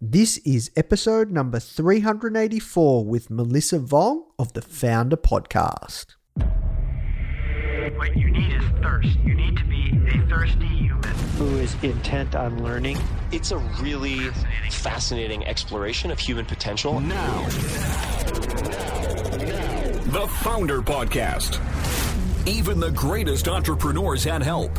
This is episode number 384 with Melisa Vong of the Foundr Podcast. What you need is thirst. You need to be a thirsty human. who is intent on learning. It's a really fascinating exploration of human potential. Now, the Foundr Podcast. Even the greatest entrepreneurs had help.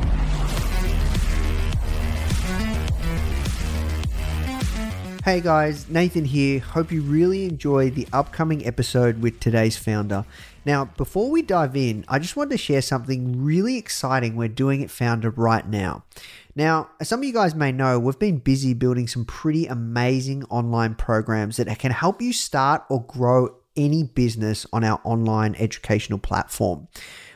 Hey guys, Nathan here. Hope you really enjoy the upcoming episode with today's founder. Now, before we dive in, I just wanted to share something really exciting we're doing at Foundr right now. Now, as some of you guys may know, we've been busy building some pretty amazing online programs that can help you start or grow any business on our online educational platform.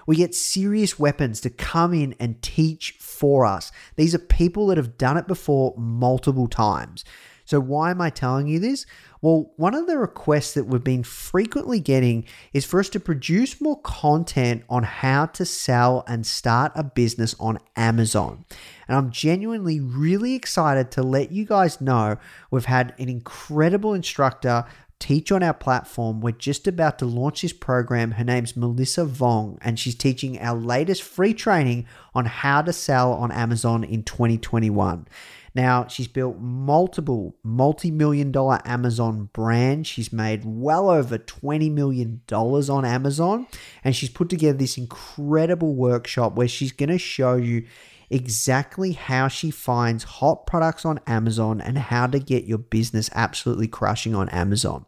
We get serious weapons to come in and teach for us. These are people that have done it before multiple times. So, why am I telling you this? Well, one of the requests that we've been frequently getting is for us to produce more content on how to sell and start a business on Amazon. And I'm genuinely really excited to let you guys know we've had an incredible instructor teach on our platform. We're just about to launch this program. Her name's Melisa Vong, and she's teaching our latest free training on how to sell on Amazon in 2021. Now, she's built multiple multi million dollar Amazon brands. She's made well over $20 million on Amazon. And she's put together this incredible workshop where she's going to show you exactly how she finds hot products on Amazon and how to get your business absolutely crushing on Amazon.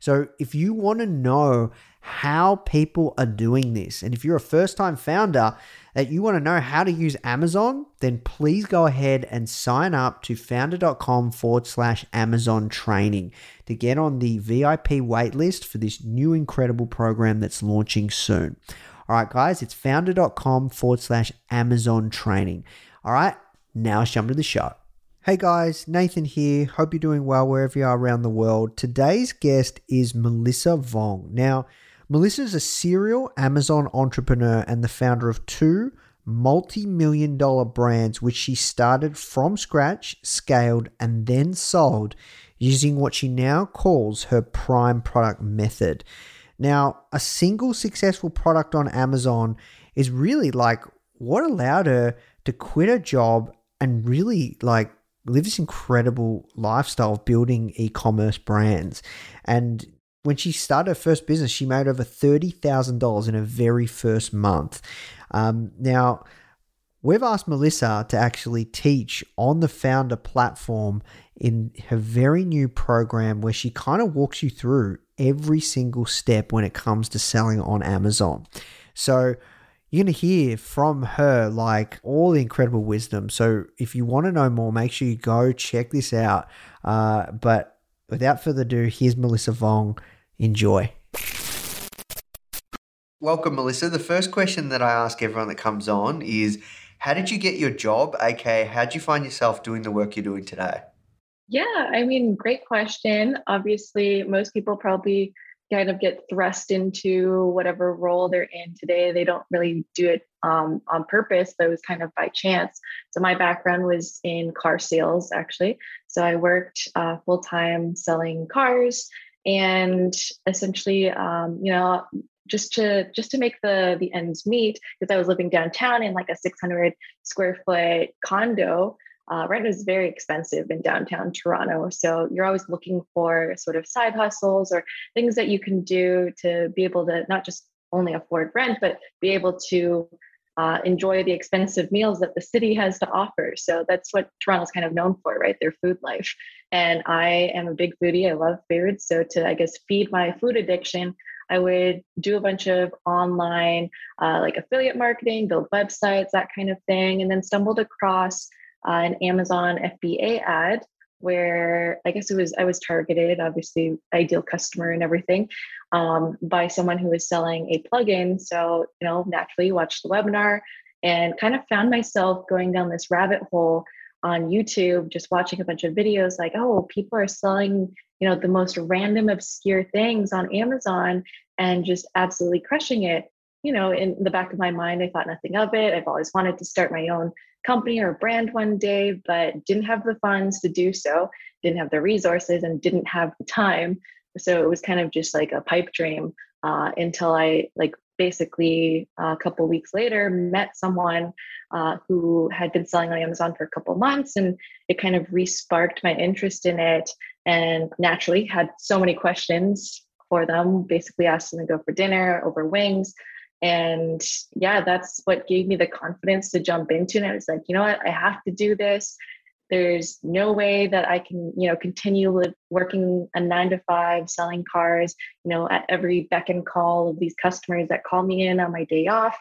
So, if you want to know how people are doing this, and if you're a first time founder that you want to know how to use Amazon, then please go ahead and sign up to Foundr.com forward slash Amazon training to get on the VIP waitlist for this new incredible program that's launching soon. All right, guys, it's Foundr.com forward slash Amazon training. All right, now let's jump to the show. Hey guys, Nathan here. Hope you're doing well wherever you are around the world. Today's guest is Melisa Vong. Now, Melisa is a serial Amazon entrepreneur and the founder of two multi million dollar brands, which she started from scratch, scaled, and then sold using what she now calls her prime product method. Now, a single successful product on Amazon is really like what allowed her to quit her job and really like live this incredible lifestyle of building e-commerce brands. And when she started her first business, she made over $30,000 in her very first month. Um, now, we've asked Melisa to actually teach on the Foundr platform in her very new program where she kind of walks you through every single step when it comes to selling on Amazon. So, you're going to hear from her like all the incredible wisdom. So, if you want to know more, make sure you go check this out. Uh, but without further ado, here's Melisa Vong. Enjoy. Welcome, Melisa. The first question that I ask everyone that comes on is How did you get your job? AKA, how did you find yourself doing the work you're doing today? Yeah, I mean, great question. Obviously, most people probably kind of get thrust into whatever role they're in today. They don't really do it um, on purpose, but it was kind of by chance. So, my background was in car sales, actually. So, I worked uh, full time selling cars and essentially, um, you know, just to just to make the the ends meet because I was living downtown in like a 600 square foot condo uh, rent is very expensive in downtown Toronto. So you're always looking for sort of side hustles or things that you can do to be able to not just only afford rent, but be able to uh, enjoy the expensive meals that the city has to offer. So that's what Toronto's kind of known for, right? Their food life. And I am a big foodie. I love food. So to, I guess, feed my food addiction, I would do a bunch of online, uh, like affiliate marketing, build websites, that kind of thing, and then stumbled across uh, an Amazon FBA ad where I guess it was I was targeted, obviously ideal customer and everything, um, by someone who was selling a plugin. So you know, naturally watched the webinar and kind of found myself going down this rabbit hole on YouTube, just watching a bunch of videos like, oh, people are selling, you know, the most random, obscure things on Amazon and just absolutely crushing it. You know, in the back of my mind, I thought nothing of it. I've always wanted to start my own company or brand one day, but didn't have the funds to do so, didn't have the resources, and didn't have the time. So it was kind of just like a pipe dream uh, until I like basically uh, a couple weeks later met someone uh, who had been selling on Amazon for a couple months, and it kind of resparked my interest in it. And naturally, had so many questions for them. Basically, asked them to go for dinner over wings. And yeah, that's what gave me the confidence to jump into. And I was like, you know what, I have to do this there's no way that i can you know continue with working a nine to five selling cars you know at every beck and call of these customers that call me in on my day off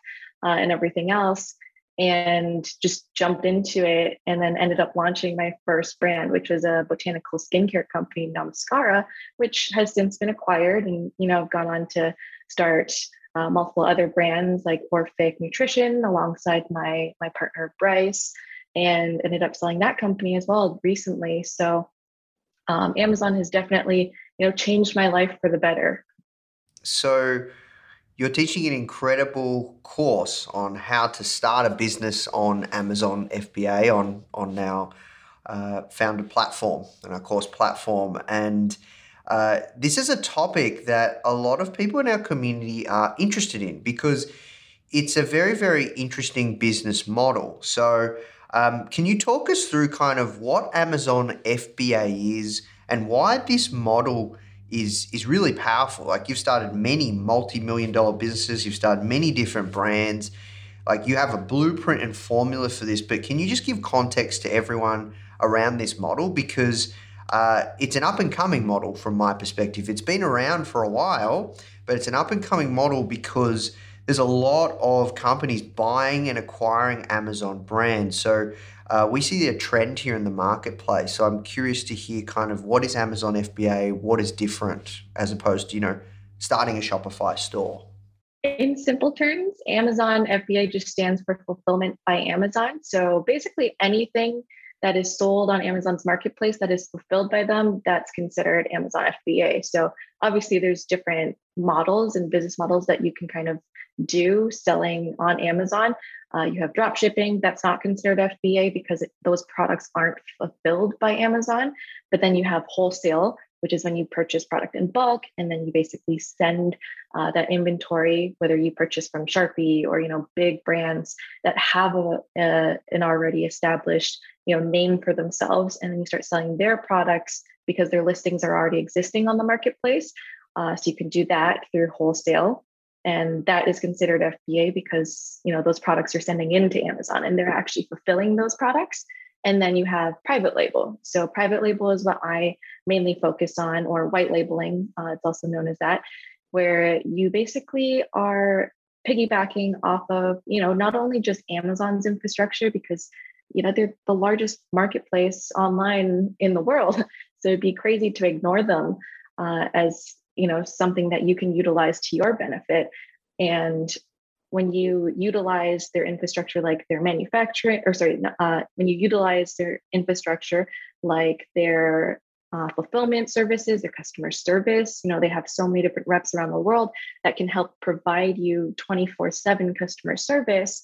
uh, and everything else and just jumped into it and then ended up launching my first brand which was a botanical skincare company Namskara which has since been acquired and you know i've gone on to start uh, multiple other brands like orphic nutrition alongside my my partner bryce and ended up selling that company as well recently. So um, Amazon has definitely you know changed my life for the better. So you're teaching an incredible course on how to start a business on Amazon FBA on on our uh, Foundr platform and our course platform and. Uh, this is a topic that a lot of people in our community are interested in because it's a very, very interesting business model. So, um, can you talk us through kind of what Amazon FBA is and why this model is is really powerful? Like you've started many multi-million dollar businesses, you've started many different brands. Like you have a blueprint and formula for this, but can you just give context to everyone around this model because uh, it's an up and coming model from my perspective. It's been around for a while, but it's an up and coming model because there's a lot of companies buying and acquiring Amazon brands. So uh, we see a trend here in the marketplace. So I'm curious to hear kind of what is Amazon FBA, what is different as opposed to, you know, starting a Shopify store. In simple terms, Amazon FBA just stands for fulfillment by Amazon. So basically anything that is sold on Amazon's marketplace that is fulfilled by them, that's considered Amazon FBA. So obviously there's different models and business models that you can kind of do selling on Amazon. Uh, you have drop shipping, that's not considered FBA because it, those products aren't fulfilled by Amazon. But then you have wholesale, which is when you purchase product in bulk and then you basically send uh, that inventory, whether you purchase from Sharpie or you know big brands that have a, a, an already established you know name for themselves, and then you start selling their products because their listings are already existing on the marketplace. Uh, so you can do that through wholesale and that is considered FBA because you know those products are sending into Amazon and they're actually fulfilling those products. And then you have private label. So private label is what I mainly focus on, or white labeling. Uh, it's also known as that, where you basically are piggybacking off of you know not only just Amazon's infrastructure because you know they're the largest marketplace online in the world, so it'd be crazy to ignore them uh, as you know something that you can utilize to your benefit. And when you utilize their infrastructure like their manufacturing or sorry uh, when you utilize their infrastructure like their uh, fulfillment services their customer service you know they have so many different reps around the world that can help provide you 24 7 customer service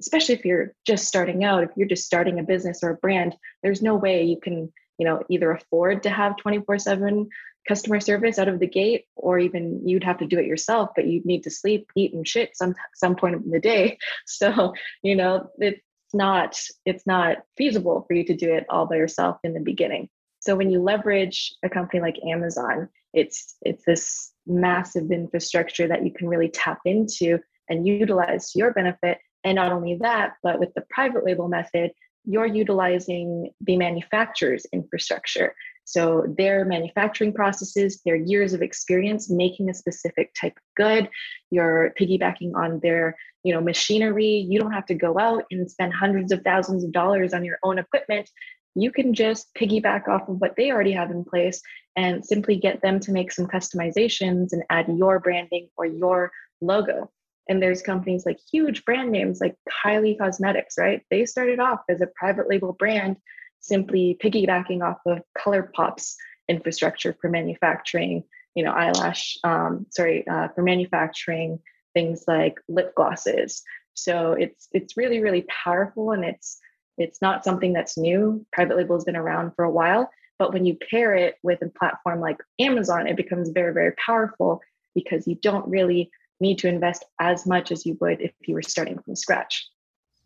especially if you're just starting out if you're just starting a business or a brand there's no way you can you know either afford to have 24 7 customer service out of the gate or even you'd have to do it yourself but you'd need to sleep eat and shit some some point in the day. So you know it's not it's not feasible for you to do it all by yourself in the beginning. So when you leverage a company like amazon it's it's this massive infrastructure that you can really tap into and utilize to your benefit and not only that but with the private label method you're utilizing the manufacturer's infrastructure so their manufacturing processes, their years of experience making a specific type of good, you're piggybacking on their, you know, machinery. You don't have to go out and spend hundreds of thousands of dollars on your own equipment you can just piggyback off of what they already have in place and simply get them to make some customizations and add your branding or your logo. And there's companies like huge brand names like Kylie Cosmetics, right? They started off as a private label brand, simply piggybacking off of ColourPop's infrastructure for manufacturing, you know, eyelash, um, sorry, uh, for manufacturing things like lip glosses. So it's it's really really powerful, and it's it's not something that's new. Private label has been around for a while, but when you pair it with a platform like Amazon, it becomes very, very powerful because you don't really need to invest as much as you would if you were starting from scratch.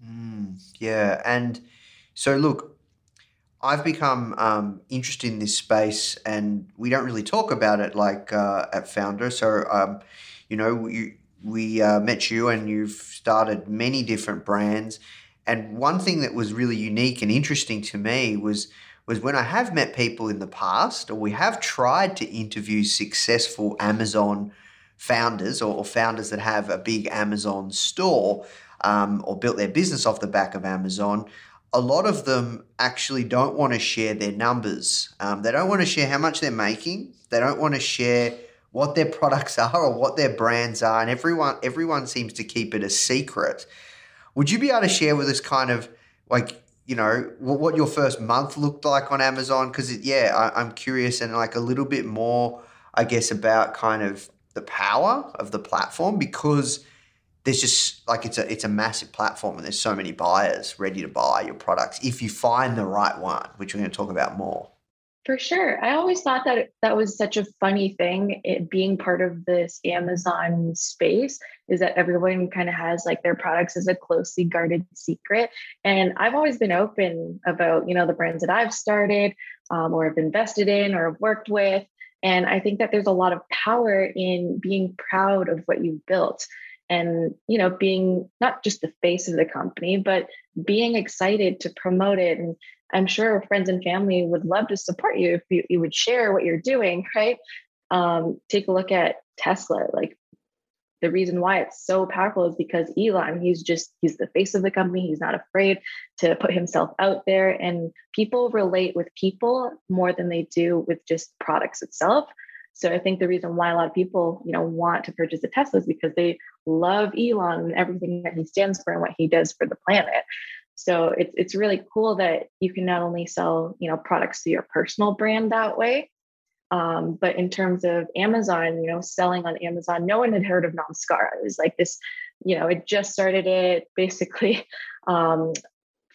Mm, yeah. And so, look, I've become um, interested in this space, and we don't really talk about it like uh, at Foundr. So, um, you know, we, we uh, met you, and you've started many different brands. And one thing that was really unique and interesting to me was was when I have met people in the past, or we have tried to interview successful Amazon founders or, or founders that have a big Amazon store um, or built their business off the back of Amazon. A lot of them actually don't want to share their numbers. Um, they don't want to share how much they're making. They don't want to share what their products are or what their brands are, and everyone everyone seems to keep it a secret. Would you be able to share with us kind of like you know what your first month looked like on Amazon? Because yeah, I, I'm curious and like a little bit more, I guess, about kind of the power of the platform because there's just like it's a it's a massive platform and there's so many buyers ready to buy your products if you find the right one, which we're going to talk about more. For sure. I always thought that that was such a funny thing, it being part of this Amazon space, is that everyone kind of has like their products as a closely guarded secret. And I've always been open about, you know, the brands that I've started um, or have invested in or have worked with. And I think that there's a lot of power in being proud of what you've built and you know being not just the face of the company but being excited to promote it and I'm sure friends and family would love to support you if you, you would share what you're doing, right? Um, take a look at Tesla. Like the reason why it's so powerful is because Elon, he's just, he's the face of the company. He's not afraid to put himself out there. And people relate with people more than they do with just products itself. So I think the reason why a lot of people, you know, want to purchase a Tesla is because they love Elon and everything that he stands for and what he does for the planet. So it's it's really cool that you can not only sell you know products to your personal brand that way, um, but in terms of Amazon, you know, selling on Amazon, no one had heard of Namskara. It was like this, you know, it just started it basically. Um,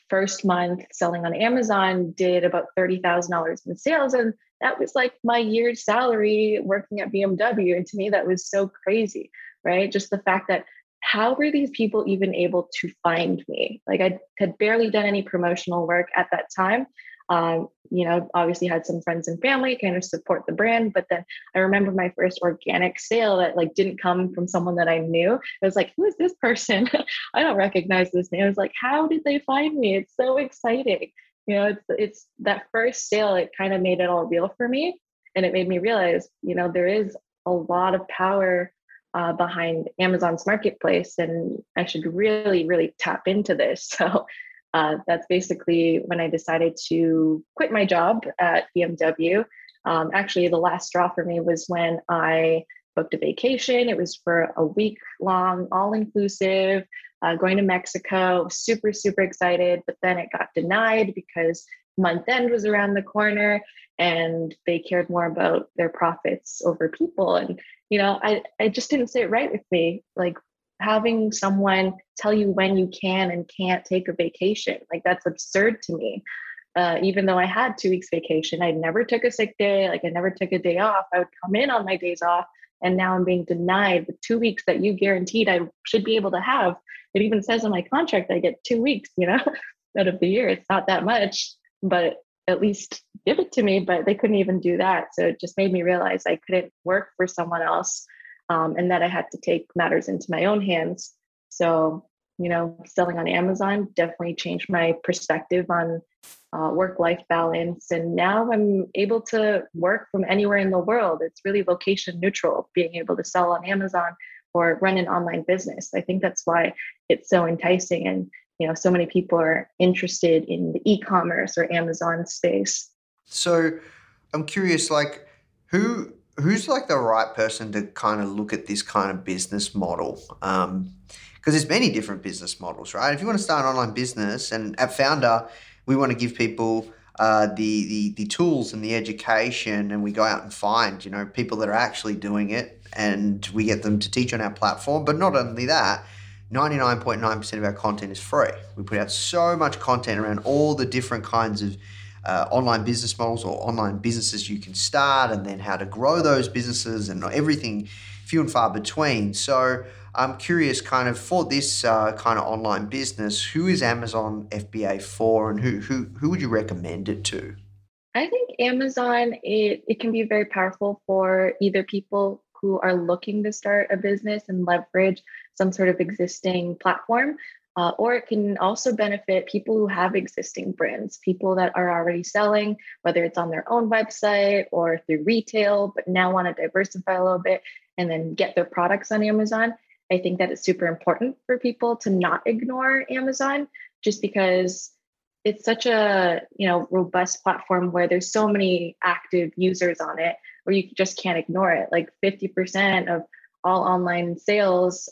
first month selling on Amazon did about $30,000 in sales. And that was like my year's salary working at BMW. And to me, that was so crazy, right? Just the fact that how were these people even able to find me? Like I had barely done any promotional work at that time. Um, you know, obviously had some friends and family kind of support the brand, but then I remember my first organic sale that like didn't come from someone that I knew. I was like, who is this person? I don't recognize this name. I was like, how did they find me? It's so exciting. You know, it's it's that first sale, it kind of made it all real for me. And it made me realize, you know, there is a lot of power uh, behind Amazon's marketplace, and I should really, really tap into this. So uh, that's basically when I decided to quit my job at BMW. Um, actually, the last straw for me was when I booked a vacation. It was for a week long, all inclusive, uh, going to Mexico. Super, super excited, but then it got denied because month end was around the corner and they cared more about their profits over people and you know i i just didn't sit right with me like having someone tell you when you can and can't take a vacation like that's absurd to me uh, even though i had two weeks vacation i never took a sick day like i never took a day off i would come in on my days off and now i'm being denied the two weeks that you guaranteed i should be able to have it even says in my contract i get two weeks you know out of the year it's not that much but at least give it to me. But they couldn't even do that. So it just made me realize I couldn't work for someone else um, and that I had to take matters into my own hands. So, you know, selling on Amazon definitely changed my perspective on uh, work life balance. And now I'm able to work from anywhere in the world. It's really location neutral, being able to sell on Amazon or run an online business. I think that's why it's so enticing. And you know so many people are interested in the e-commerce or amazon space So I'm curious, like who who's like the right person to kind of look at this kind of business model? Um, because there's many different business models, right? If you want to start an online business, and at Foundr, we want to give people uh, the, the the tools and the education, and we go out and find you know people that are actually doing it, and we get them to teach on our platform. But not only that, 99.9% of our content is free. We put out so much content around all the different kinds of uh, online business models or online businesses you can start, and then how to grow those businesses and everything few and far between. So I'm curious, kind of for this uh, kind of online business, who is Amazon FBA for, and who who who would you recommend it to? I think Amazon it, it can be very powerful for either people who are looking to start a business and leverage some sort of existing platform, uh, or it can also benefit people who have existing brands, people that are already selling, whether it's on their own website or through retail, but now want to diversify a little bit and then get their products on Amazon. I think that it's super important for people to not ignore Amazon just because it's such a you know robust platform where there's so many active users on it where you just can't ignore it like 50% of all online sales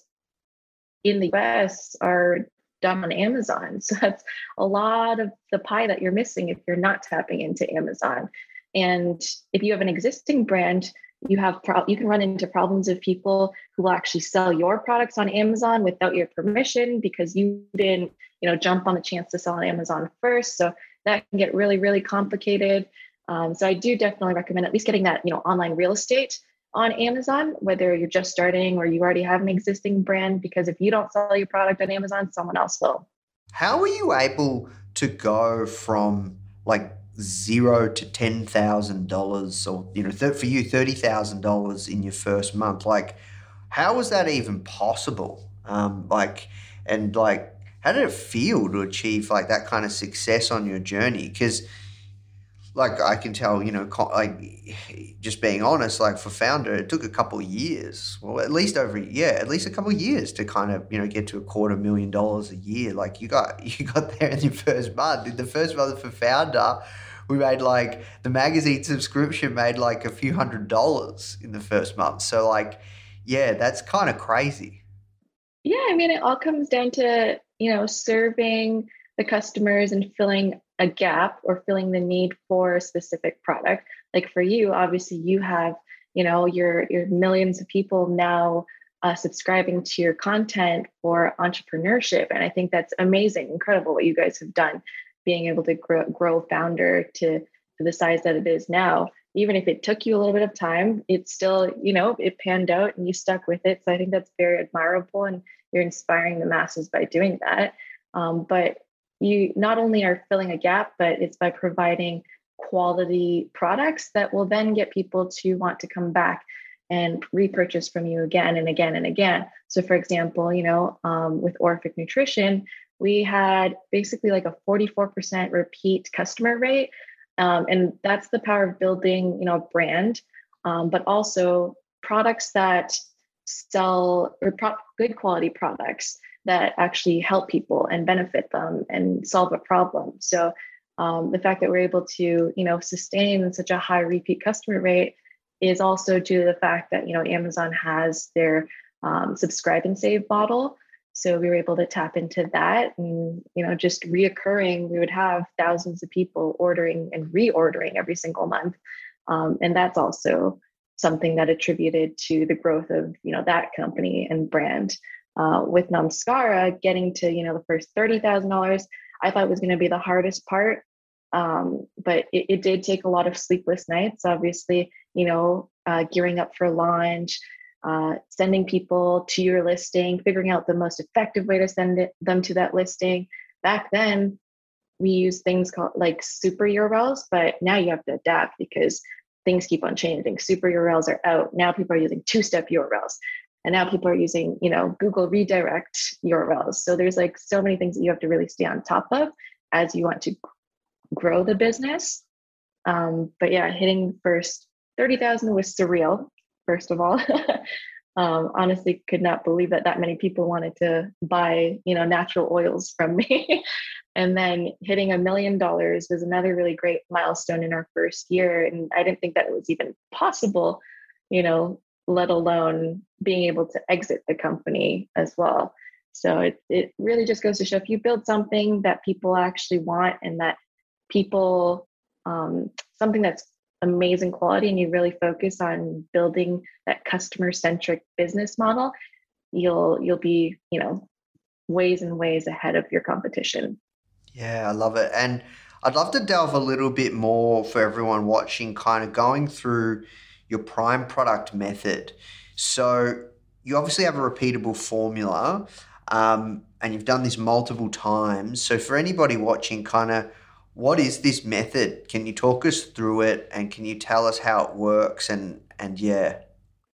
in the US are done on Amazon so that's a lot of the pie that you're missing if you're not tapping into Amazon and if you have an existing brand you have pro- you can run into problems of people who will actually sell your products on Amazon without your permission because you didn't you know jump on the chance to sell on Amazon first. So that can get really really complicated. Um, so I do definitely recommend at least getting that you know online real estate on Amazon, whether you're just starting or you already have an existing brand. Because if you don't sell your product on Amazon, someone else will. How are you able to go from like zero to ten thousand dollars, or you know, th- for you thirty thousand dollars in your first month? Like, how was that even possible? Um, like, and like, how did it feel to achieve like that kind of success on your journey? Because like I can tell, you know, like just being honest, like for Foundr, it took a couple years. Well, at least over yeah, at least a couple years to kind of you know get to a quarter million dollars a year. Like you got you got there in your first month. The first month for Foundr, we made like the magazine subscription made like a few hundred dollars in the first month. So like, yeah, that's kind of crazy. Yeah, I mean, it all comes down to you know serving the customers and filling a gap or filling the need for a specific product. Like for you, obviously, you have you know your your millions of people now uh, subscribing to your content for entrepreneurship, and I think that's amazing, incredible what you guys have done, being able to grow, grow Foundr to to the size that it is now. Even if it took you a little bit of time, it's still you know it panned out and you stuck with it. So I think that's very admirable, and you're inspiring the masses by doing that. Um, but you not only are filling a gap, but it's by providing quality products that will then get people to want to come back and repurchase from you again and again and again. So, for example, you know, um, with Orphic Nutrition, we had basically like a 44% repeat customer rate. Um, and that's the power of building, you know, brand, um, but also products that sell or pro- good quality products that actually help people and benefit them and solve a problem. So um, the fact that we're able to, you know, sustain such a high repeat customer rate is also due to the fact that you know Amazon has their um, subscribe and save model. So we were able to tap into that, and you know, just reoccurring, we would have thousands of people ordering and reordering every single month, um, and that's also something that attributed to the growth of you know that company and brand uh, with Namskara, getting to you know the first thirty thousand dollars, I thought was going to be the hardest part. Um, but it, it, did take a lot of sleepless nights. Obviously, you know, uh, gearing up for launch, uh, sending people to your listing, figuring out the most effective way to send it, them to that listing. Back then, we used things called like super URLs, but now you have to adapt because things keep on changing. Super URLs are out. Now people are using two-step URLs and now people are using you know google redirect urls so there's like so many things that you have to really stay on top of as you want to grow the business. Um, but yeah hitting first 30000 was surreal first of all. Um, honestly could not believe that that many people wanted to buy you know natural oils from me. And then hitting a million dollars was another really great milestone in our first year. And i didn't think that it was even possible you know let alone being able to exit the company as well. So it, it really just goes to show if you build something that people actually want and that people um, something that's amazing quality and you really focus on building that customer centric business model you'll you'll be you know ways and ways ahead of your competition. Yeah i love it. And i'd love to delve a little bit more for everyone watching kind of going through your prime product method so you obviously have a repeatable formula um, and you've done this multiple times so for anybody watching kind of what is this method? Can you talk us through it and can you tell us how it works and and yeah.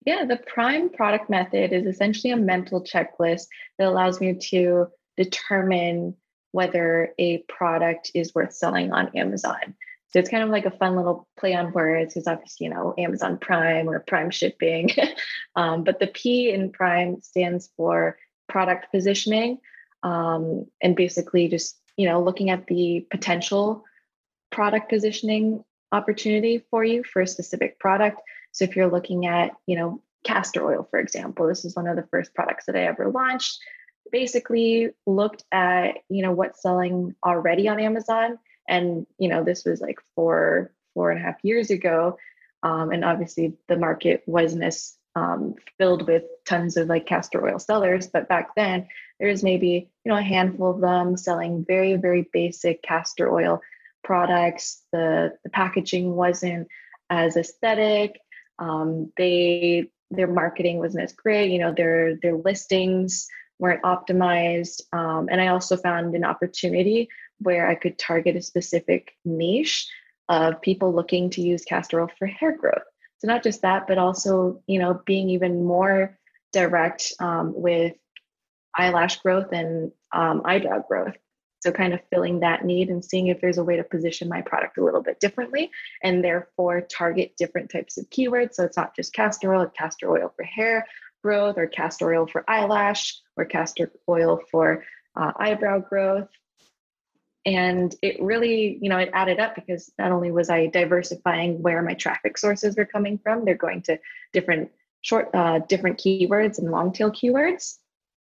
Yeah, the prime product method is essentially a mental checklist that allows me to determine whether a product is worth selling on Amazon. So it's kind of like a fun little play on words because obviously, you know, Amazon Prime or Prime shipping. um, but the P in Prime stands for product positioning um, and basically just you know looking at the potential product positioning opportunity for you for a specific product so if you're looking at you know castor oil for example this is one of the first products that i ever launched basically looked at you know what's selling already on amazon and you know this was like four four and a half years ago um, and obviously the market wasn't as um, filled with tons of like castor oil sellers. But back then, there was maybe you know a handful of them selling very very basic castor oil products. The the packaging wasn't as aesthetic. Um, they their marketing wasn't as great. You know their their listings weren't optimized. Um, and I also found an opportunity where I could target a specific niche of people looking to use castor oil for hair growth. So not just that, but also you know being even more direct um, with eyelash growth and um, eyebrow growth. So kind of filling that need and seeing if there's a way to position my product a little bit differently and therefore target different types of keywords. So it's not just castor oil, castor oil for hair growth or castor oil for eyelash or castor oil for uh, eyebrow growth and it really you know it added up because not only was i diversifying where my traffic sources were coming from they're going to different short uh, different keywords and long tail keywords.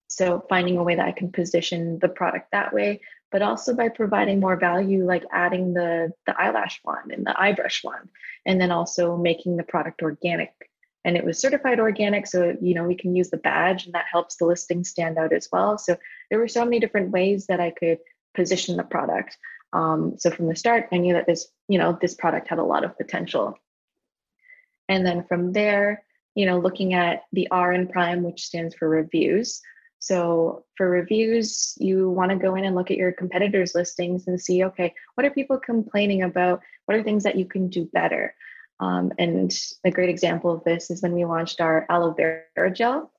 So finding a way that i can position the product that way but also by providing more value like adding the the eyelash wand and the eye brush wand and then also making the product organic. And it was certified organic so you know we can use the badge and that helps the listing stand out as well. So there were so many different ways that i could position the product. Um, so from the start, I knew that this, you know, this product had a lot of potential. And then from there, you know, looking at the R in Prime, which stands for reviews. So for reviews, you want to go in and look at your competitors' listings and see, okay, what are people complaining about? What are things that you can do better? Um, and a great example of this is when we launched our aloe vera gel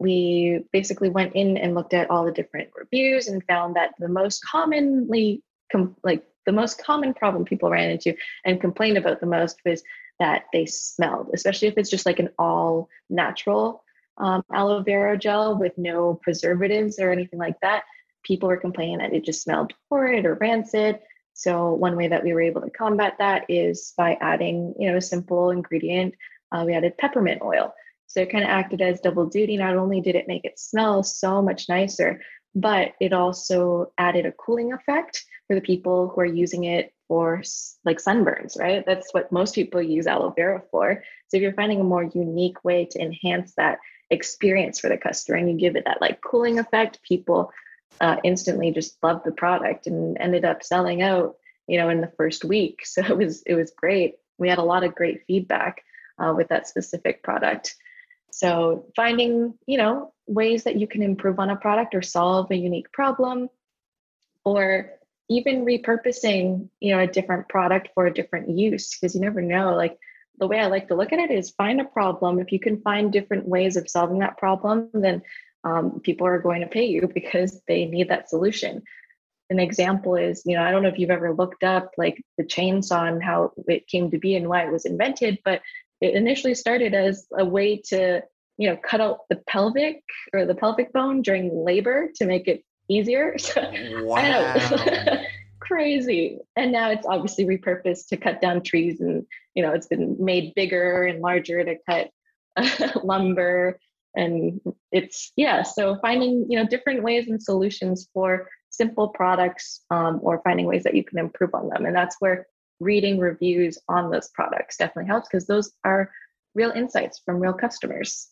we basically went in and looked at all the different reviews and found that the most commonly com- like the most common problem people ran into and complained about the most was that they smelled especially if it's just like an all natural um, aloe vera gel with no preservatives or anything like that people were complaining that it just smelled horrid or rancid. So one way that we were able to combat that is by adding you know a simple ingredient uh, we added peppermint oil so it kind of acted as double duty. Not only did it make it smell so much nicer, but it also added a cooling effect for the people who are using it for like sunburns, right? That's what most people use aloe vera for. So if you're finding a more unique way to enhance that experience for the customer and you give it that like cooling effect, people uh, instantly just loved the product and ended up selling out, you know, in the first week. So it was it was great. We had a lot of great feedback uh, with that specific product. So finding, you know, ways that you can improve on a product or solve a unique problem or even repurposing, you know, a different product for a different use because you never know like the way I like to look at it is find a problem. If you can find different ways of solving that problem, then um, people are going to pay you because they need that solution. An example is, you know, I don't know if you've ever looked up like the chainsaw and how it came to be and why it was invented, but it initially started as a way to you know, cut out the pelvic or the pelvic bone during labor to make it easier. Wow. Crazy. And now it's obviously repurposed to cut down trees and, you know, it's been made bigger and larger to cut lumber. And it's, yeah, so finding, you know, different ways and solutions for simple products um, or finding ways that you can improve on them. And that's where reading reviews on those products definitely helps because those are real insights from real customers.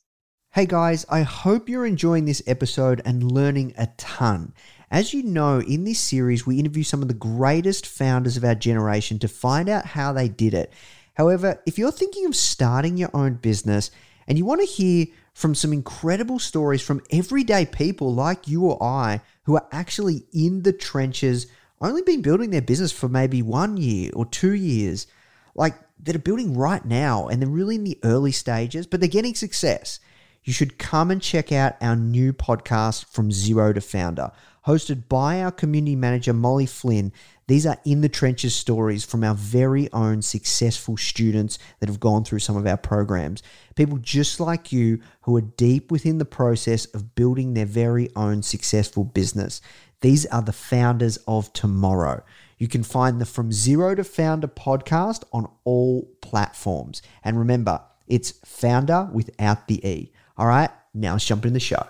Hey guys, I hope you're enjoying this episode and learning a ton. As you know, in this series, we interview some of the greatest founders of our generation to find out how they did it. However, if you're thinking of starting your own business and you want to hear from some incredible stories from everyday people like you or I who are actually in the trenches, only been building their business for maybe one year or two years, like that are building right now and they're really in the early stages, but they're getting success you should come and check out our new podcast, From Zero to Foundr, hosted by our community manager, Molly Flynn. These are in the trenches stories from our very own successful students that have gone through some of our programs. People just like you who are deep within the process of building their very own successful business. These are the founders of tomorrow. You can find the From Zero to Foundr podcast on all platforms. And remember, it's founder without the E. All right, now let's jump in the show.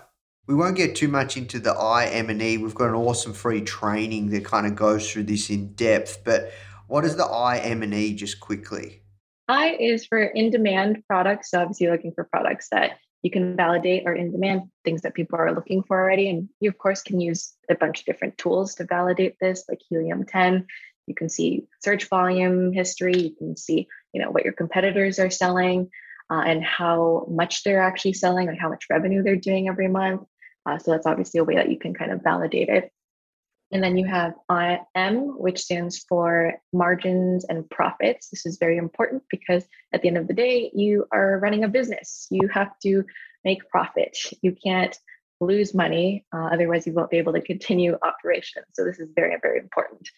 We won't get too much into the I, M, and E. We've got an awesome free training that kind of goes through this in depth. But what is the I, M, and E just quickly? I is for in demand products. So obviously, looking for products that you can validate or in demand, things that people are looking for already. And you, of course, can use a bunch of different tools to validate this, like Helium 10. You can see search volume history. You can see, you know, what your competitors are selling uh, and how much they're actually selling, like how much revenue they're doing every month. Uh, so that's obviously a way that you can kind of validate it. And then you have IM, which stands for margins and profits. This is very important because at the end of the day, you are running a business. You have to make profit. You can't lose money, uh, otherwise, you won't be able to continue operations. So, this is very, very important.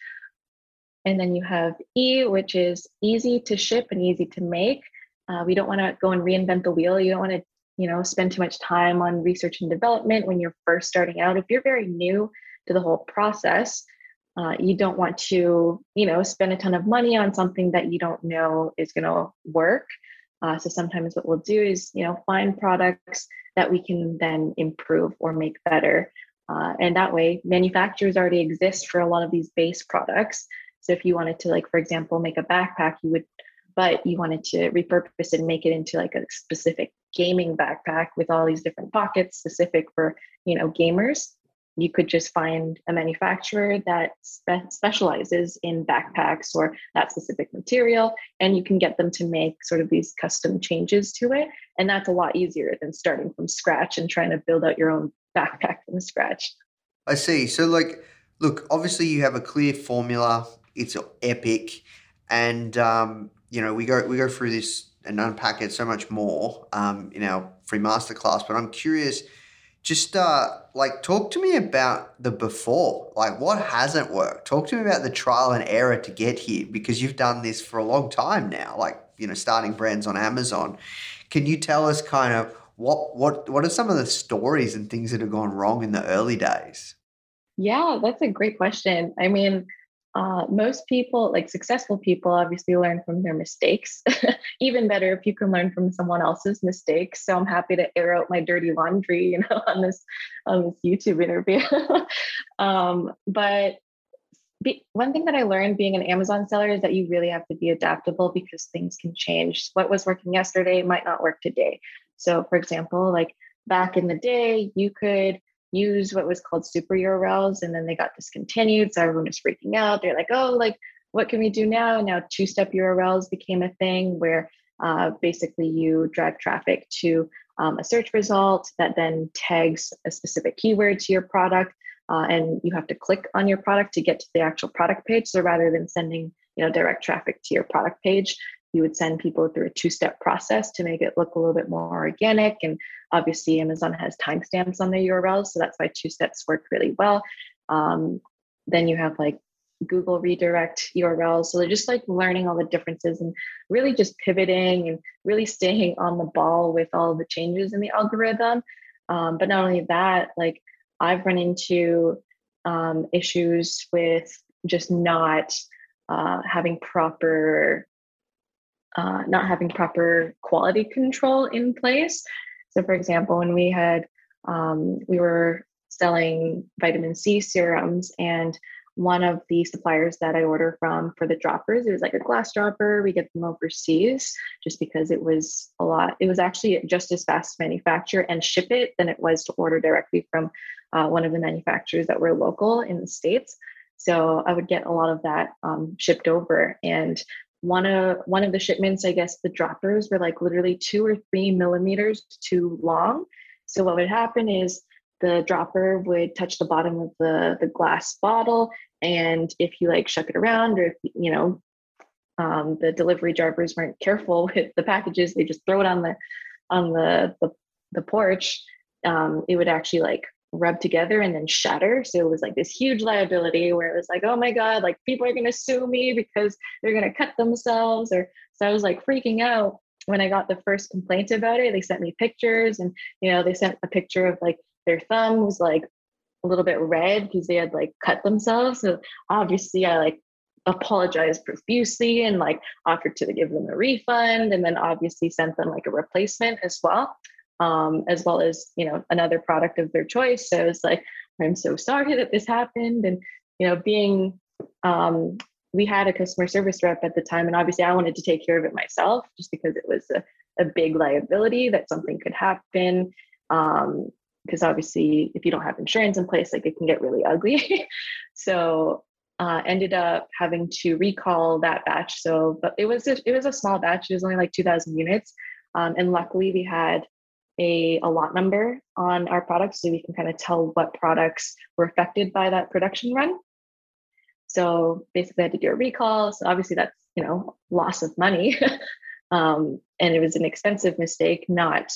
And then you have E, which is easy to ship and easy to make. Uh, we don't want to go and reinvent the wheel. You don't want to, you know, spend too much time on research and development when you're first starting out. If you're very new to the whole process, uh, you don't want to, you know, spend a ton of money on something that you don't know is going to work. Uh, so sometimes what we'll do is, you know, find products that we can then improve or make better. Uh, and that way, manufacturers already exist for a lot of these base products. So if you wanted to, like, for example, make a backpack, you would but you wanted to repurpose and make it into like a specific gaming backpack with all these different pockets specific for you know gamers you could just find a manufacturer that spe- specializes in backpacks or that specific material and you can get them to make sort of these custom changes to it. And that's a lot easier than starting from scratch and trying to build out your own backpack from scratch. I see. So like look obviously you have a clear formula. It's epic. And um, you know, we go we go through this and unpack it so much more um, in our free masterclass. But I'm curious, just uh, like talk to me about the before. Like, what hasn't worked? Talk to me about the trial and error to get here because you've done this for a long time now. Like, you know, starting brands on Amazon. Can you tell us kind of what what what are some of the stories and things that have gone wrong in the early days? Yeah, that's a great question. I mean, uh, most people, like successful people, obviously learn from their mistakes. Even better if you can learn from someone else's mistakes. So I'm happy to air out my dirty laundry, you know, on this on this YouTube interview. um, but be, one thing that I learned being an Amazon seller is that you really have to be adaptable because things can change. What was working yesterday might not work today. So, for example, like back in the day, you could use what was called super URLs and then they got discontinued. So everyone was freaking out. They're like, oh, like, what can we do now? Now, two step URLs became a thing where uh, basically you drive traffic to um, a search result that then tags a specific keyword to your product. Uh, and you have to click on your product to get to the actual product page. So rather than sending you know direct traffic to your product page, you would send people through a two-step process to make it look a little bit more organic and obviously amazon has timestamps on their urls so that's why two steps work really well um, then you have like Google redirect URLs. So they're just like learning all the differences and really just pivoting and really staying on the ball with all the changes in the algorithm. Um, but not only that, like I've run into um, issues with just not uh, having proper uh, not having proper quality control in place. So, for example, when we had um, we were selling vitamin C serums, and one of the suppliers that I order from for the droppers, it was like a glass dropper. We get them overseas just because it was a lot. It was actually just as fast to manufacture and ship it than it was to order directly from uh, one of the manufacturers that were local in the states. So I would get a lot of that um, shipped over, and one of one of the shipments, I guess the droppers were like literally two or three millimeters too long. So what would happen is the dropper would touch the bottom of the the glass bottle, and if you like shuck it around, or if you know um, the delivery drivers weren't careful with the packages, they just throw it on the on the the, the porch. Um, it would actually like rub together and then shatter. So it was like this huge liability where it was like, oh my God, like people are going to sue me because they're going to cut themselves. Or so I was like freaking out when I got the first complaint about it. They sent me pictures and, you know, they sent a picture of like their thumb was like a little bit red because they had like cut themselves. So obviously I like apologized profusely and like offered to give them a refund and then obviously sent them like a replacement as well um, as well as you know another product of their choice. So it's like I'm so sorry that this happened, and you know being um, we had a customer service rep at the time, and obviously I wanted to take care of it myself just because it was a, a big liability that something could happen. Um, because obviously, if you don't have insurance in place, like it can get really ugly. so uh, ended up having to recall that batch. So, but it was a, it was a small batch. It was only like 2,000 units, um, and luckily we had a, a lot number on our products so we can kind of tell what products were affected by that production run. So basically, I had to do a recall. So obviously, that's you know loss of money, um, and it was an expensive mistake not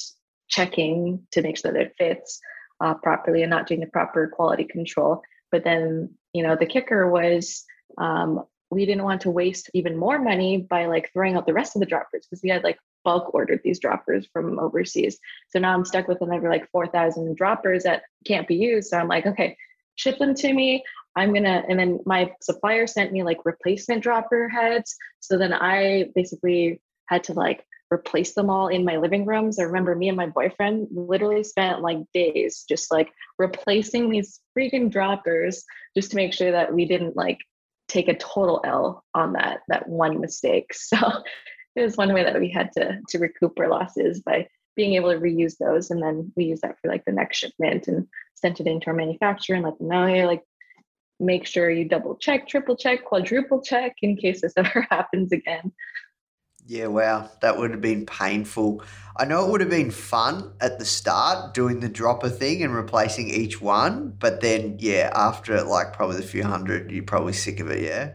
checking to make sure that it fits uh, properly and not doing the proper quality control. But then you know the kicker was um, we didn't want to waste even more money by like throwing out the rest of the droppers because we had like bulk ordered these droppers from overseas. So now I'm stuck with another like 4,000 droppers that can't be used. So I'm like, okay, ship them to me. I'm gonna, and then my supplier sent me like replacement dropper heads. So then I basically had to like replace them all in my living rooms. I remember me and my boyfriend literally spent like days just like replacing these freaking droppers just to make sure that we didn't like take a total L on that that one mistake. So it was one way that we had to to recoup our losses by being able to reuse those and then we use that for like the next shipment and sent it into our manufacturer and let them know hey like make sure you double check triple check quadruple check in case this ever happens again. Yeah wow. That would have been painful. I know it would have been fun at the start doing the dropper thing and replacing each one but then yeah after like probably a few hundred you're probably sick of it yeah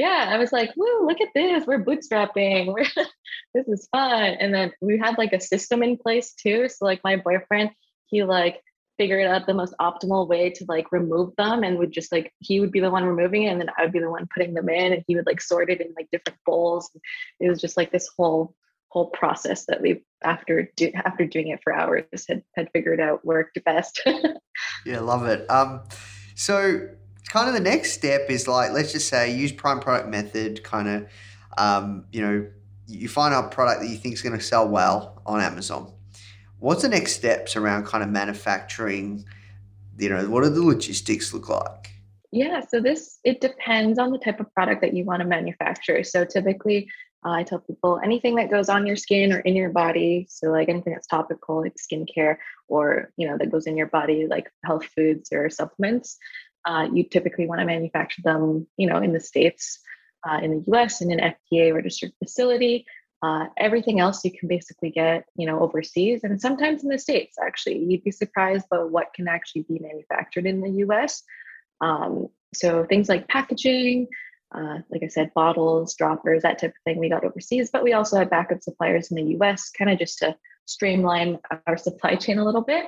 yeah, I was like, woo, look at this. We're bootstrapping. We're, this is fun. And then we had like a system in place too. So like my boyfriend, he like figured out the most optimal way to like remove them and would just like he would be the one removing it and then I would be the one putting them in and he would like sort it in like different bowls. It was just like this whole whole process that we after do, after doing it for hours had had figured out worked best. yeah, love it. Um so kind of the next step is like let's just say use prime product method kind of um, you know you find a product that you think is going to sell well on amazon. What's the next steps around kind of manufacturing? You know what do the logistics look like? Yeah so this it depends on the type of product that you want to manufacture. So typically uh, i tell people anything that goes on your skin or in your body so like anything that's topical like skincare or you know that goes in your body like health foods or supplements uh, you typically want to manufacture them, you know, in the states, uh, in the U.S. in an FDA registered facility. Uh, everything else you can basically get, you know, overseas and sometimes in the states. Actually, you'd be surprised by what can actually be manufactured in the U.S. Um, so things like packaging, uh, like I said, bottles, droppers, that type of thing, we got overseas. But we also had backup suppliers in the U.S., kind of just to streamline our supply chain a little bit.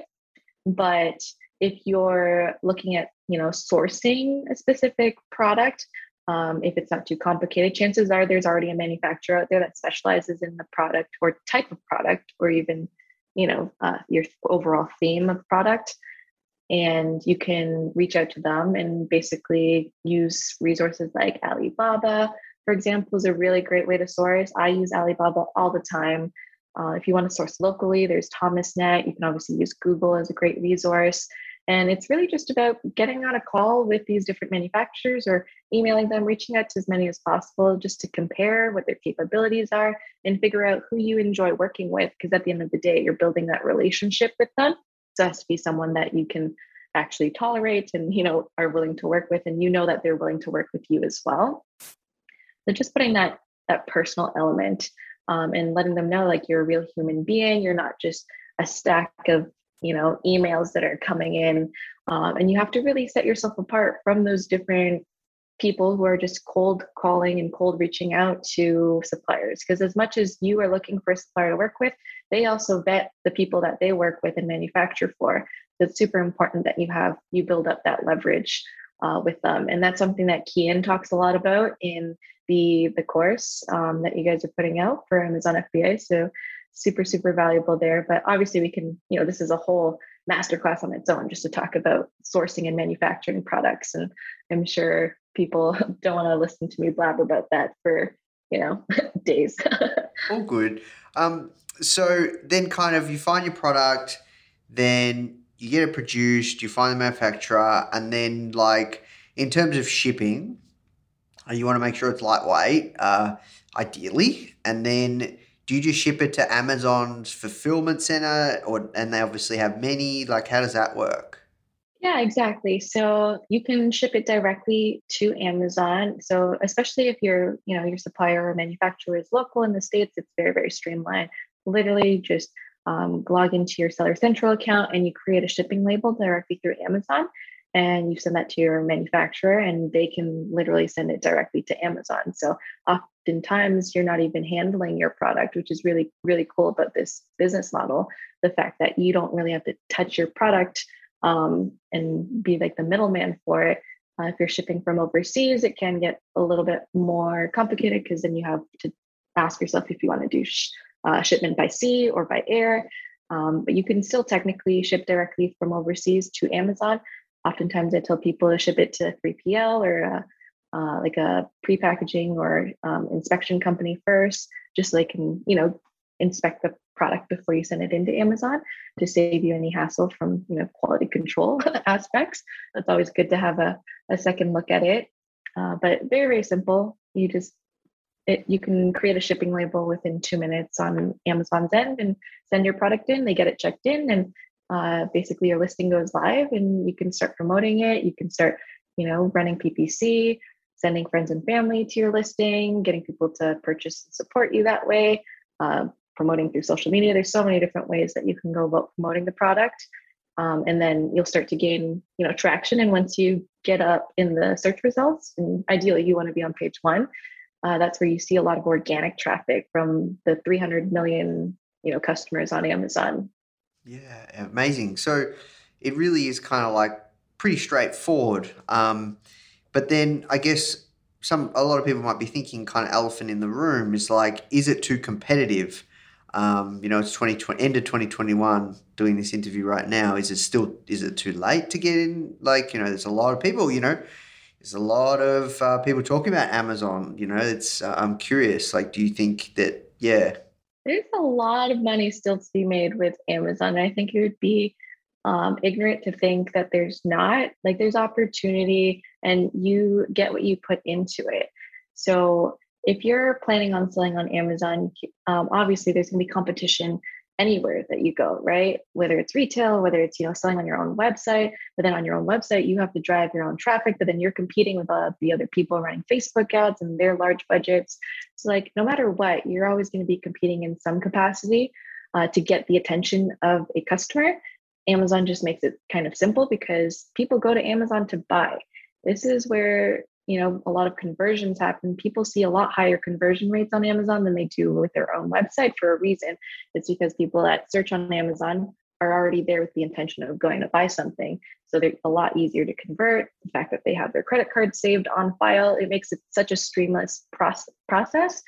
But if you're looking at you know sourcing a specific product Um, if it's not too complicated, chances are there's already a manufacturer out there that specializes in the product or type of product, or even, you know, uh, your overall theme of product. And you can reach out to them and basically use resources like Alibaba, for example, is a really great way to source. I use Alibaba all the time. Uh, if you want to source locally, there's ThomasNet. You can obviously use Google as a great resource. And it's really just about getting on a call with these different manufacturers or emailing them, reaching out to as many as possible just to compare what their capabilities are and figure out who you enjoy working with. Because at the end of the day, you're building that relationship with them. So it has to be someone that you can actually tolerate and you know are willing to work with and you know that they're willing to work with you as well so just putting that that personal element um, and letting them know like you're a real human being you're not just a stack of you know emails that are coming in um, and you have to really set yourself apart from those different people who are just cold calling and cold reaching out to suppliers. Because as much as you are looking for a supplier to work with they also vet the people that they work with and manufacture for. So it's super important that you have you build up that leverage uh, with them and that's something that Kian talks a lot about in the the course um, that you guys are putting out for amazon fba so super super valuable there. But obviously we can you know this is a whole masterclass on its own just to talk about sourcing and manufacturing products. And i'm sure people don't want to listen to me blab about that for you know days. All good. Um, so then kind of you find your product then you get it produced you find the manufacturer and then like in terms of shipping you want to make sure it's lightweight uh, ideally. And then do you just ship it to Amazon's fulfillment center or and they obviously have many like how does that work? Yeah, exactly. So you can ship it directly to Amazon. So especially if your, you know, your supplier or manufacturer is local in the states, it's very very streamlined. Literally just um, log into your Seller Central account and you create a shipping label directly through Amazon and you send that to your manufacturer and they can literally send it directly to Amazon. So oftentimes you're not even handling your product, which is really, really cool about this business model. The fact that you don't really have to touch your product um, and be like the middleman for it. Uh, if you're shipping from overseas, it can get a little bit more complicated because then you have to ask yourself if you want to do sh- uh, shipment by sea or by air. Um, but you can still technically ship directly from overseas to Amazon oftentimes I tell people to ship it to 3PL or a, uh, like a pre-packaging or um, inspection company first, just so they can, you know, inspect the product before you send it into Amazon to save you any hassle from, you know, quality control aspects. It's always good to have a, a second look at it. Uh, but very, very simple. You just it, you can create a shipping label within two minutes on Amazon's end and send your product in. They get it checked in, and uh, basically your listing goes live and you can start promoting it you can start you know running ppc sending friends and family to your listing getting people to purchase and support you that way uh, promoting through social media there's so many different ways that you can go about promoting the product um, and then you'll start to gain you know traction and once you get up in the search results and ideally you want to be on page one uh, that's where you see a lot of organic traffic from the 300 million you know customers on amazon yeah, amazing. So it really is kind of like pretty straightforward. Um, but then I guess some a lot of people might be thinking kind of elephant in the room is like, is it too competitive? Um, you know, it's 2020, end of 2021 doing this interview right now. Is it still, is it too late to get in? Like, you know, there's a lot of people, you know, there's a lot of uh, people talking about Amazon, you know, it's, uh, I'm curious, like, do you think that, yeah, there's a lot of money still to be made with Amazon. I think it would be um, ignorant to think that there's not. Like there's opportunity and you get what you put into it. So if you're planning on selling on Amazon, um, obviously there's going to be competition anywhere that you go, right? Whether it's retail, whether it's you know selling on your own website, but then on your own website you have to drive your own traffic, but then you're competing with uh, the other people running Facebook ads and their large budgets. So like no matter what, you're always going to be competing in some capacity uh, to get the attention of a customer. Amazon just makes it kind of simple because people go to Amazon to buy. This is where you know a lot of conversions happen people see a lot higher conversion rates on amazon than they do with their own website for a reason it's because people that search on amazon are already there with the intention of going to buy something. So they're a lot easier to convert. The fact that they have their credit card saved on file, it makes it such a streamless process.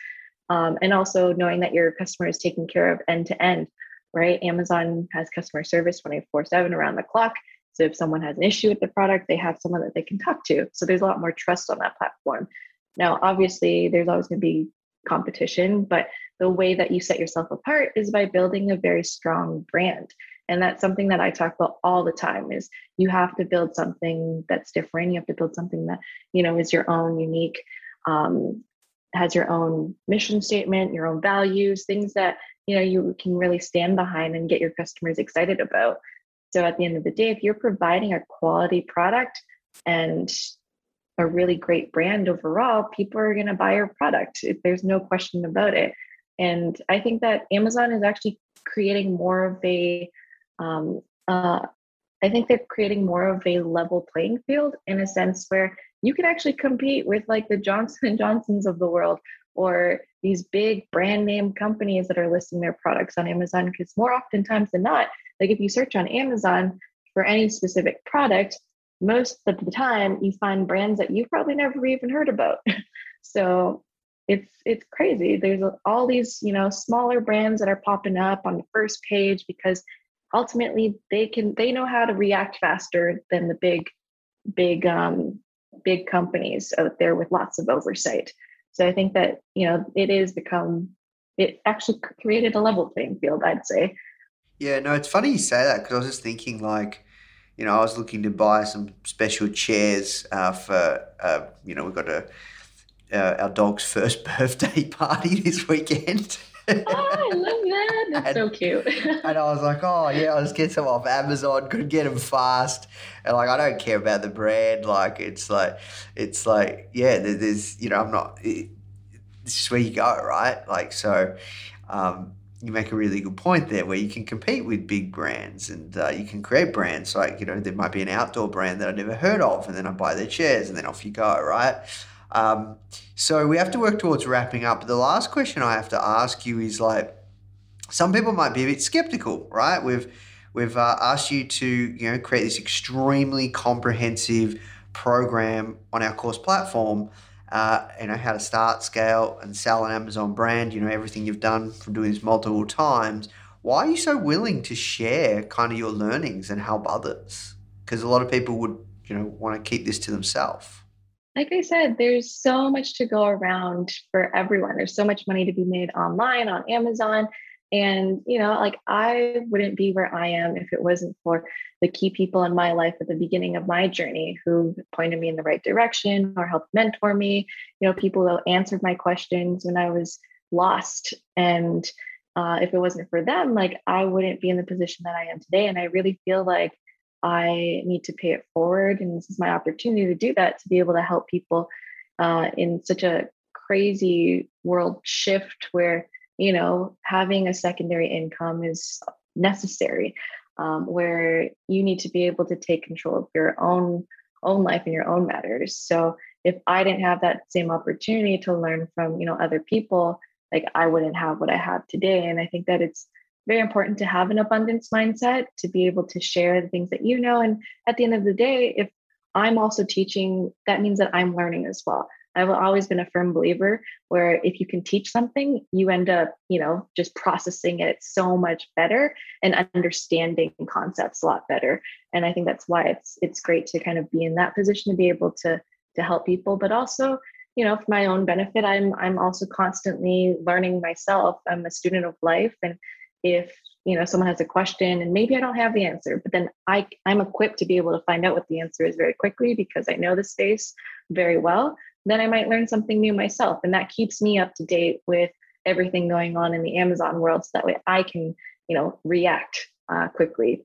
Um, and also knowing that your customer is taken care of end to end, right? Amazon has customer service 24 7 around the clock. So if someone has an issue with the product, they have someone that they can talk to. So there's a lot more trust on that platform. Now, obviously, there's always going to be competition, but the way that you set yourself apart is by building a very strong brand. And that's something that I talk about all the time is you have to build something that's different. You have to build something that, you know, is your own unique, um, has your own mission statement, your own values, things that, you know, you can really stand behind and get your customers excited about. So at the end of the day, if you're providing a quality product and a really great brand overall, people are going to buy your product. There's no question about it. And I think that Amazon is actually creating more of a, um, uh, I think they're creating more of a level playing field in a sense where you can actually compete with like the Johnson and Johnsons of the world or these big brand name companies that are listing their products on Amazon. Because more oftentimes than not, like if you search on Amazon for any specific product, most of the time you find brands that you've probably never even heard about. so it's it's crazy. There's all these you know smaller brands that are popping up on the first page because ultimately they can they know how to react faster than the big big um big companies out there with lots of oversight. So I think that you know it is become it actually created a level playing field. I'd say. Yeah, no, it's funny you say that because I was just thinking like you know, I was looking to buy some special chairs uh, for, uh, you know, we've got a, uh, our dog's first birthday party this weekend. oh, I love. That's and, so cute. and I was like, oh, yeah, I'll just get some off Amazon. Could get them fast. And like, I don't care about the brand. Like, it's like, it's like, yeah, there's, you know, I'm not, it, this is where you go, right? Like, so, um, you make a really good point there where you can compete with big brands and uh, you can create brands like you know there might be an outdoor brand that i never heard of and then i buy their chairs and then off you go right um, so we have to work towards wrapping up but the last question i have to ask you is like some people might be a bit skeptical right we've we've uh, asked you to you know create this extremely comprehensive program on our course platform uh, you know how to start, scale, and sell an Amazon brand. You know everything you've done from doing this multiple times. Why are you so willing to share kind of your learnings and help others? Because a lot of people would, you know, want to keep this to themselves. Like I said, there's so much to go around for everyone. There's so much money to be made online on Amazon. And, you know, like I wouldn't be where I am if it wasn't for the key people in my life at the beginning of my journey who pointed me in the right direction or helped mentor me. You know, people who answered my questions when I was lost. And uh, if it wasn't for them, like I wouldn't be in the position that I am today. And I really feel like I need to pay it forward. And this is my opportunity to do that, to be able to help people uh, in such a crazy world shift where you know, having a secondary income is necessary, um, where you need to be able to take control of your own own life and your own matters. So if I didn't have that same opportunity to learn from, you know, other people, like I wouldn't have what I have today. And I think that it's very important to have an abundance mindset to be able to share the things that you know. And at the end of the day, if I'm also teaching, that means that I'm learning as well. I've always been a firm believer where if you can teach something, you end up, you know, just processing it so much better and understanding concepts a lot better. And I think that's why it's it's great to kind of be in that position to be able to to help people, but also, you know, for my own benefit, I'm I'm also constantly learning myself. I'm a student of life, and if you know someone has a question and maybe I don't have the answer, but then I I'm equipped to be able to find out what the answer is very quickly because I know the space very well then I might learn something new myself. And that keeps me up to date with everything going on in the Amazon world so that way I can, you know, react uh, quickly.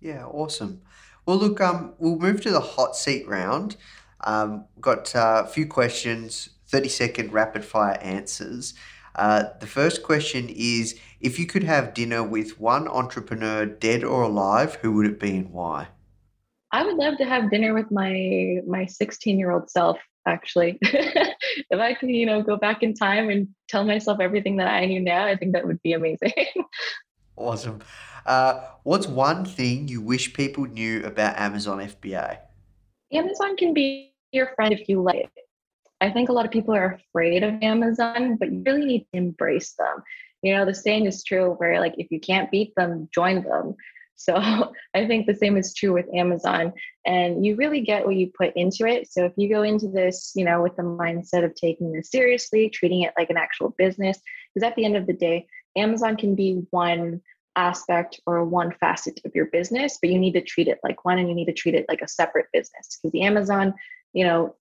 Yeah, awesome. Well, look, um, we'll move to the hot seat round. Um, got uh, a few questions, 30 second rapid fire answers. Uh, the first question is If you could have dinner with one entrepreneur, dead or alive, who would it be and why? I would love to have dinner with my my 16 year old self actually. if I could, you know, go back in time and tell myself everything that I knew now, I think that would be amazing. Awesome. Uh, what's one thing you wish people knew about Amazon FBA? Amazon can be your friend if you let it. I think a lot of people are afraid of Amazon, but you really need to embrace them. You know, the saying is true where like if you can't beat them, join them. So I think the same is true with Amazon. And you really get what you put into it. So if you go into this, you know, with the mindset of taking this seriously, treating it like an actual business, because at the end of the day, Amazon can be one aspect or one facet of your business, but you need to treat it like one and you need to treat it like a separate business because the Amazon, you know,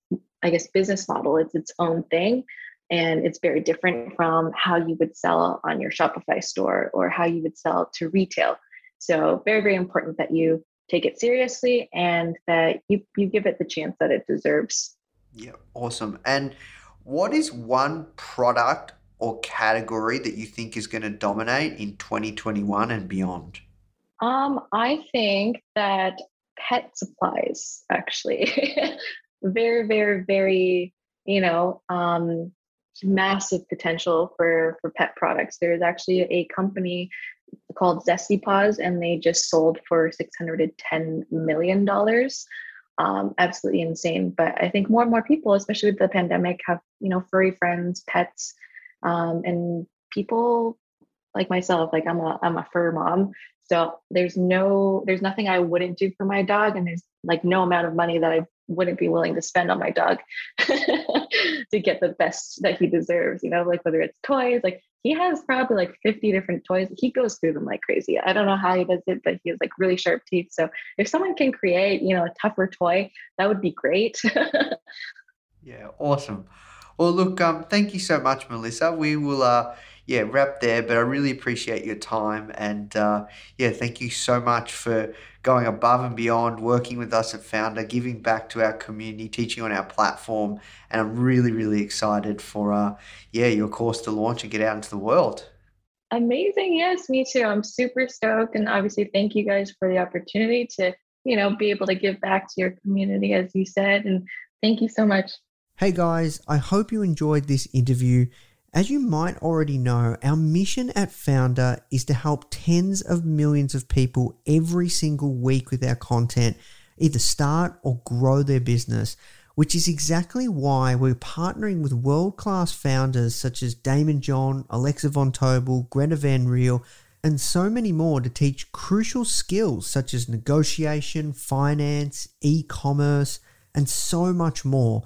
I guess business model. It's its own thing and it's very different from how you would sell on your Shopify store or how you would sell to retail. So very very important that you take it seriously and that you you give it the chance that it deserves. Yeah, awesome. And what is one product or category that you think is going to dominate in 2021 and beyond? Um, I think that pet supplies actually very, very, very, you know, um, massive potential for for pet products. There's actually a company called Zesty Paws, and they just sold for six hundred and ten million dollars. Um, absolutely insane. But I think more and more people, especially with the pandemic, have you know furry friends, pets, um, and people like myself. Like I'm a I'm a fur mom, so there's no there's nothing I wouldn't do for my dog, and there's like no amount of money that I wouldn't be willing to spend on my dog to get the best that he deserves. You know, like whether it's toys, like he has probably like 50 different toys. He goes through them like crazy. I don't know how he does it, but he has like really sharp teeth. So if someone can create, you know, a tougher toy, that would be great. yeah, awesome. Well, look, um, thank you so much, Melisa. We will, uh, yeah, wrap there. But I really appreciate your time, and uh, yeah, thank you so much for going above and beyond, working with us at Foundr, giving back to our community, teaching on our platform, and I'm really, really excited for, uh, yeah, your course to launch and get out into the world. Amazing. Yes, me too. I'm super stoked, and obviously, thank you guys for the opportunity to, you know, be able to give back to your community, as you said, and thank you so much. Hey guys, I hope you enjoyed this interview. As you might already know, our mission at Foundr is to help tens of millions of people every single week with our content, either start or grow their business, which is exactly why we're partnering with world class founders such as Daymond John, Alexa Von Tobel, Greta Van Riel, and so many more to teach crucial skills such as negotiation, finance, e commerce, and so much more.